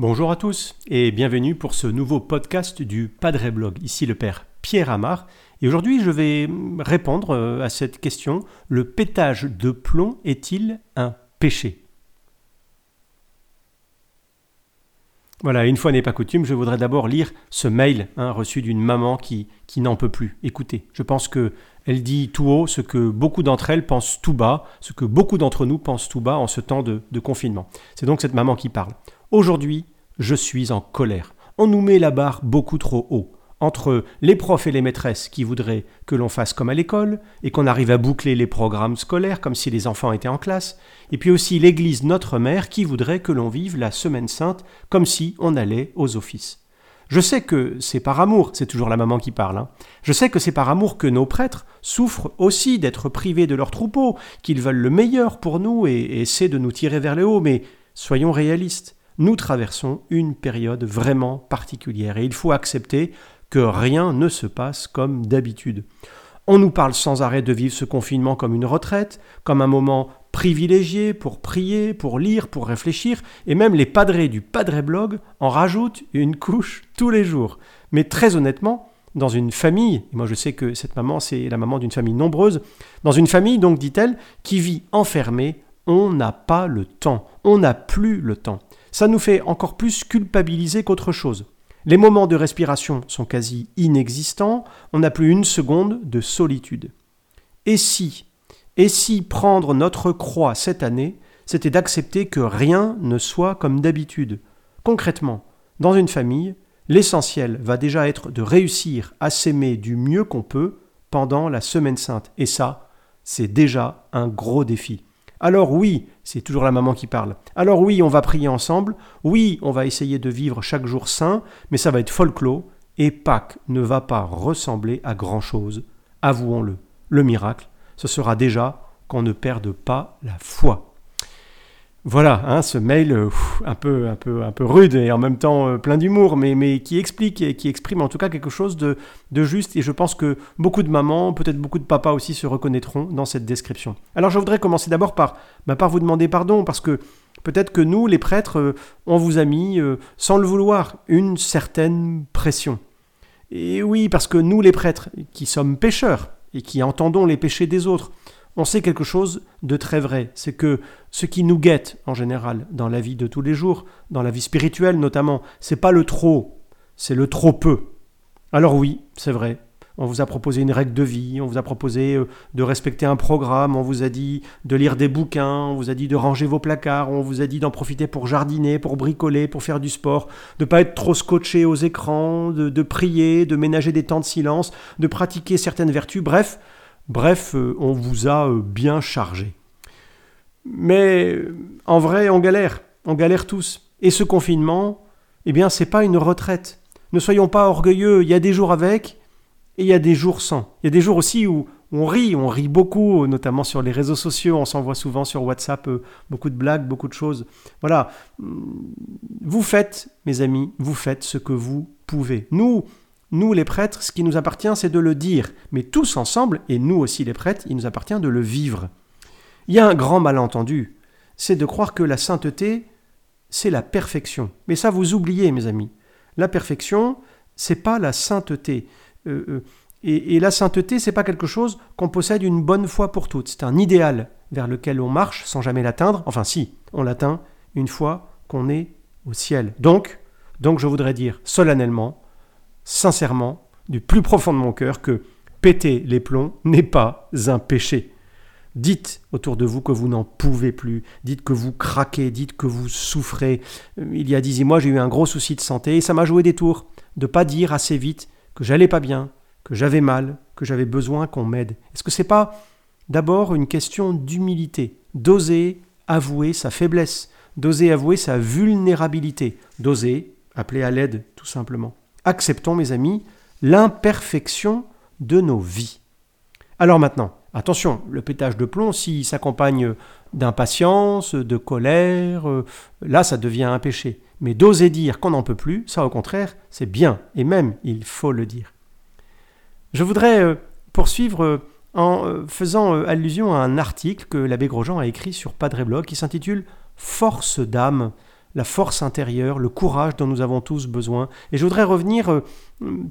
Bonjour à tous et bienvenue pour ce nouveau podcast du Padre Blog. Ici le père Pierre Amar et aujourd'hui je vais répondre euh, à cette question le pétage de plomb est-il un péché? Voilà, une fois n'est pas coutume, je voudrais d'abord lire ce mail hein, reçu d'une maman qui, qui n'en peut plus. Écoutez, je pense que elle dit tout haut ce que beaucoup d'entre elles pensent tout bas, ce que beaucoup d'entre nous pensent tout bas en ce temps de confinement. C'est donc cette maman qui parle. Aujourd'hui, je suis en colère. On nous met la barre beaucoup trop haut. Entre les profs et les maîtresses qui voudraient que l'on fasse comme à l'école et qu'on arrive à boucler les programmes scolaires comme si les enfants étaient en classe, et puis aussi l'Église Notre Mère qui voudrait que l'on vive la Semaine Sainte comme si on allait aux offices. Je sais que c'est par amour, c'est toujours la maman qui parle, hein. je sais que c'est par amour que nos prêtres souffrent aussi d'être privés de leur troupeau, qu'ils veulent le meilleur pour nous et essaient de nous tirer vers le haut, mais soyons réalistes nous traversons une période vraiment particulière et il faut accepter que rien ne se passe comme d'habitude. On nous parle sans arrêt de vivre ce confinement comme une retraite, comme un moment privilégié pour prier, pour lire, pour réfléchir, et même les padrés du Padre Blog en rajoutent une couche tous les jours. Mais très honnêtement, dans une famille, et moi je sais que cette maman c'est la maman d'une famille nombreuse, dans une famille donc dit-elle, qui vit enfermée, on n'a pas le temps, on n'a plus le temps ça nous fait encore plus culpabiliser qu'autre chose. Les moments de respiration sont quasi inexistants, on n'a plus une seconde de solitude. Et si, et si prendre notre croix cette année, c'était d'accepter que rien ne soit comme d'habitude? Concrètement, dans une famille, l'essentiel va déjà être de réussir à s'aimer du mieux qu'on peut pendant la semaine sainte. Et ça, c'est déjà un gros défi. Alors oui, c'est toujours la maman qui parle. Alors oui, on va prier ensemble. Oui, on va essayer de vivre chaque jour saint, mais ça va être folklore. Et Pâques ne va pas ressembler à grand-chose. Avouons-le. Le miracle, ce sera déjà qu'on ne perde pas la foi. Voilà, hein, ce mail euh, un, peu, un, peu, un peu rude et en même temps euh, plein d'humour, mais, qui explique et qui exprime en tout cas quelque chose de, de juste. Et je pense que beaucoup de mamans, peut-être beaucoup de papas aussi se reconnaîtront dans cette description. Alors je voudrais commencer d'abord par, bah, par vous demander pardon, parce que peut-être que nous, les prêtres, euh, on vous a mis, sans le vouloir, une certaine pression. Et oui, parce que nous, les prêtres, qui sommes pécheurs et qui entendons les péchés des autres, on sait quelque chose de très vrai, c'est que ce qui nous guette en général dans la vie de tous les jours, dans la vie spirituelle notamment, c'est pas le trop, c'est le trop peu. Alors oui, c'est vrai. On vous a proposé une règle de vie, on vous a proposé euh, de respecter un programme, on vous a dit de lire des bouquins, on vous a dit de ranger vos placards, on vous a dit d'en profiter pour jardiner, pour bricoler, pour faire du sport, de pas être trop scotché aux écrans, de, de prier, de ménager des temps de silence, de pratiquer certaines vertus, bref, Bref, euh, on vous a euh, bien chargé. Mais en vrai, on galère, on galère tous. Et ce confinement, eh bien, c'est pas une retraite. Ne soyons pas orgueilleux, il y a des jours avec et il y a des jours sans. Il y a des jours aussi où on rit, on rit beaucoup, notamment sur les réseaux sociaux, on s'envoie souvent sur WhatsApp euh, beaucoup de blagues, beaucoup de choses. Voilà, vous faites, mes amis, vous faites ce que vous pouvez. Nous, nous, les prêtres, ce qui nous appartient, c'est de le dire. Mais tous ensemble, et nous aussi les prêtres, il nous appartient de le vivre. Il y a un grand malentendu, c'est de croire que la sainteté, c'est la perfection. Mais ça, vous oubliez, mes amis. La perfection, c'est pas la sainteté. Euh, euh, et, la sainteté, c'est pas quelque chose qu'on possède une bonne fois pour toutes. C'est un idéal vers lequel on marche sans jamais l'atteindre. Enfin, si, on l'atteint une fois qu'on est au ciel. Donc, donc, je voudrais dire solennellement, sincèrement, du plus profond de mon cœur, que péter les plombs n'est pas un péché. Dites autour de vous que vous n'en pouvez plus, dites que vous craquez, dites que vous souffrez. Il y a dix mois, j'ai eu un gros souci de santé et ça m'a joué des tours de pas dire assez vite que j'allais pas bien, que j'avais mal, que j'avais besoin qu'on m'aide. Est-ce que c'est pas d'abord une question d'humilité, d'oser avouer sa faiblesse, d'oser avouer sa vulnérabilité, d'oser appeler à l'aide tout simplement acceptons, mes amis, l'imperfection de nos vies. Alors maintenant, attention, le pétage de plomb, s'il s'accompagne d'impatience, de colère, euh, là, ça devient un péché. Mais d'oser dire qu'on n'en peut plus, ça au contraire, c'est bien, et même, il faut le dire. Je voudrais euh, poursuivre euh, en faisant allusion à un article que l'abbé Grosjean a écrit sur Padre Blog qui s'intitule Force d'âme la force intérieure, le courage dont nous avons tous besoin. Et je voudrais revenir, euh,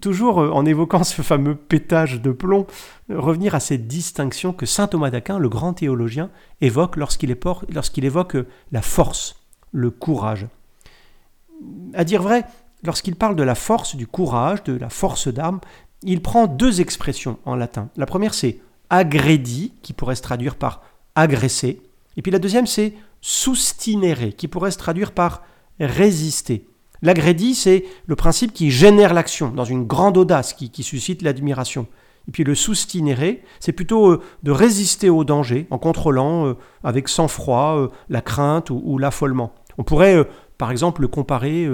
toujours euh, en évoquant ce fameux pétage de plomb, revenir à cette distinction que saint Thomas d'Aquin, le grand théologien, évoque lorsqu'il évoque la force, le courage. À dire vrai, lorsqu'il parle de la force, du courage, de la force d'armes, il prend deux expressions en latin. La première, c'est agredi, qui pourrait se traduire par agresser. Et puis la deuxième, c'est sustinere, qui pourrait se traduire par résister. L'agredi, c'est le principe qui génère l'action, dans une grande audace qui, suscite l'admiration. Et puis le sustinere, c'est plutôt euh, de résister au danger en contrôlant euh, avec sang-froid euh, la crainte ou, l'affolement. On pourrait, par exemple, le comparer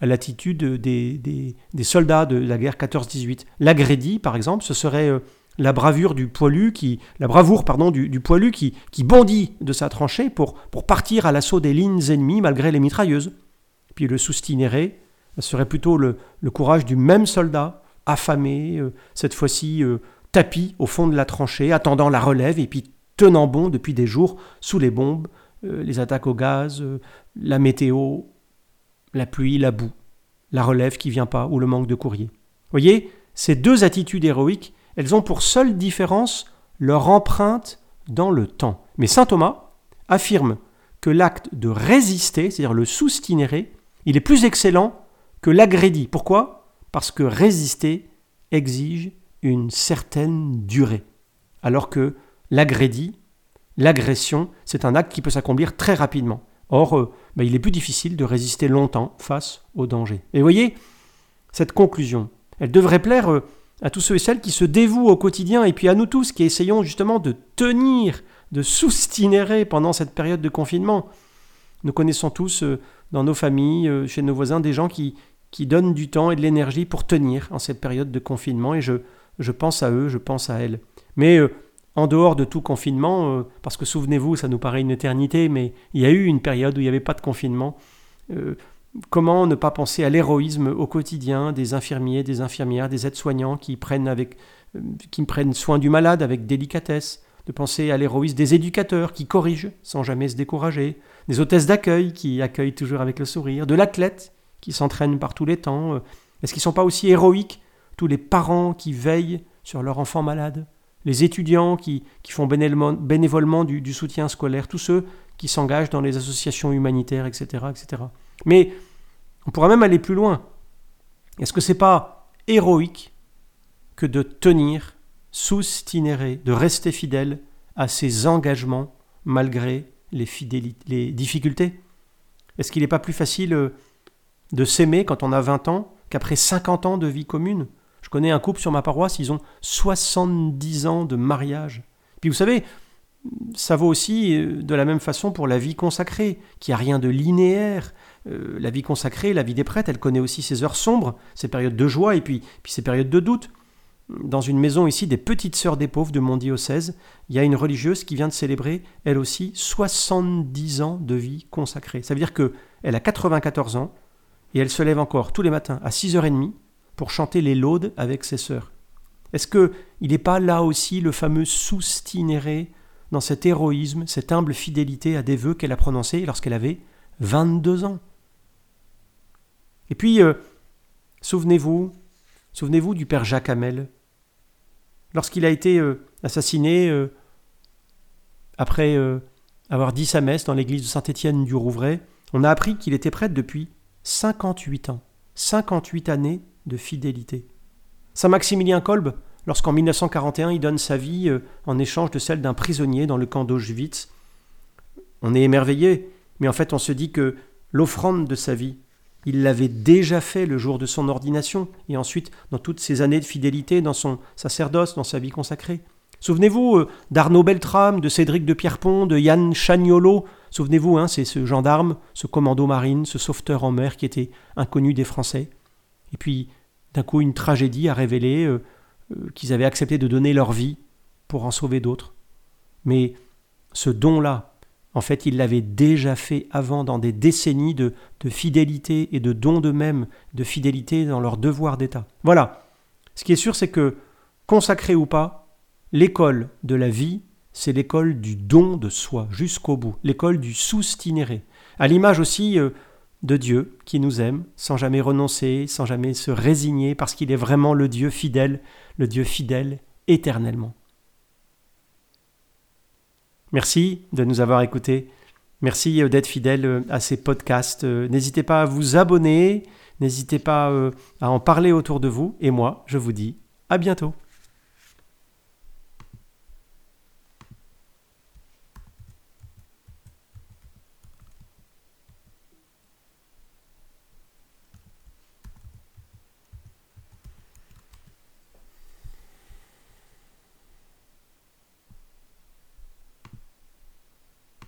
à l'attitude des, soldats de la guerre 14-18. L'agredi, par exemple, ce serait la bravure du poilu qui, la bravoure pardon, du, poilu qui, qui, bondit de sa tranchée pour, pour partir à l'assaut des lignes ennemies malgré les mitrailleuses. Puis le sustinéré serait plutôt le, courage du même soldat, affamé, euh, cette fois-ci euh, tapis au fond de la tranchée, attendant la relève et puis tenant bon depuis des jours sous les bombes, euh, les attaques au gaz, la météo, la pluie, la boue, la relève qui vient pas ou le manque de courrier. Voyez, ces deux attitudes héroïques elles ont pour seule différence leur empreinte dans le temps. Mais saint Thomas affirme que l'acte de résister, c'est-à-dire le soustinérer, il est plus excellent que l'agrédit. Pourquoi? Parce que résister exige une certaine durée, alors que l'agrédit, l'agression, c'est un acte qui peut s'accomplir très rapidement. Or, euh, ben, il est plus difficile de résister longtemps face au danger. Et voyez, cette conclusion, elle devrait plaire euh, à tous ceux et celles qui se dévouent au quotidien, et puis à nous tous qui essayons justement de tenir, de soustinérer pendant cette période de confinement. Nous connaissons tous euh, dans nos familles, euh, chez nos voisins, des gens qui, qui donnent du temps et de l'énergie pour tenir en cette période de confinement, et je, je pense à eux, je pense à elles. Mais euh, en dehors de tout confinement, parce que souvenez-vous, ça nous paraît une éternité, mais il y a eu une période où il n'y avait pas de confinement. Comment ne pas penser à l'héroïsme au quotidien des infirmiers, des infirmières, des aides-soignants qui prennent, avec, euh, qui prennent soin du malade avec délicatesse, de penser à l'héroïsme des éducateurs qui corrigent sans jamais se décourager, des hôtesses d'accueil qui accueillent toujours avec le sourire, de l'athlète qui s'entraîne par tous les temps. Euh, est-ce qu'ils ne sont pas aussi héroïques tous les parents qui veillent sur leur enfant malade, les étudiants qui, font bénévolement du, du soutien scolaire, tous ceux qui s'engagent dans les associations humanitaires, etc., etc. Mais on pourra même aller plus loin. Est-ce que c'est pas héroïque que de tenir, soustinérer, de rester fidèle à ses engagements malgré les, difficultés? Est-ce qu'il n'est pas plus facile euh, de s'aimer quand on a 20 ans qu'après 50 ans de vie commune? Je connais un couple sur ma paroisse, ils ont 70 ans de mariage. Puis vous savez, ça vaut aussi euh, de la même façon pour la vie consacrée, qui a rien de linéaire, euh, la vie consacrée, la vie des prêtres, elle connaît aussi ses heures sombres, ses périodes de joie et puis, ses périodes de doute. Dans une maison ici des petites sœurs des pauvres de mon diocèse, il y a une religieuse qui vient de célébrer, elle aussi, 70 ans de vie consacrée. Ça veut dire qu'elle a 94 ans et elle se lève encore tous les matins à 6h30 pour chanter les laudes avec ses sœurs. Est-ce qu'il n'est pas là aussi le fameux soustinéré dans cet héroïsme, cette humble fidélité à des vœux qu'elle a prononcés lorsqu'elle avait 22 ans? Et puis, euh, souvenez-vous, souvenez-vous du père Jacques Hamel. Lorsqu'il a été euh, assassiné euh, après avoir dit sa messe dans l'église de Saint-Étienne du Rouvray, on a appris qu'il était prêtre depuis 58 ans. 58 années de fidélité. Saint Maximilien Kolb, lorsqu'en 1941 il donne sa vie en échange de celle d'un prisonnier dans le camp d'Auschwitz, on est émerveillé, mais en fait on se dit que l'offrande de sa vie il l'avait déjà fait le jour de son ordination, et ensuite dans toutes ses années de fidélité dans son sacerdoce, dans sa vie consacrée. Souvenez-vous euh, d'Arnaud Beltrame, de Cédric de Pierrepont, de Yann Chagnolo. Souvenez-vous, hein, c'est ce gendarme, ce commando marine, ce sauveteur en mer qui était inconnu des Français. Et puis, d'un coup, une tragédie a révélé euh, euh, qu'ils avaient accepté de donner leur vie pour en sauver d'autres. Mais ce don-là, en fait, ils l'avaient déjà fait avant dans des décennies de, fidélité et de don d'eux-mêmes, de fidélité dans leur devoir d'État. Voilà. Ce qui est sûr, c'est que, consacré ou pas, l'école de la vie, c'est l'école du don de soi jusqu'au bout, l'école du soustinéré. À l'image aussi euh, de Dieu qui nous aime, sans jamais renoncer, sans jamais se résigner, parce qu'il est vraiment le Dieu fidèle, le Dieu fidèle éternellement. Merci de nous avoir écoutés. Merci euh, d'être fidèle euh, à ces podcasts. Euh, n'hésitez pas à vous abonner, n'hésitez pas à en parler autour de vous. Et moi, je vous dis à bientôt.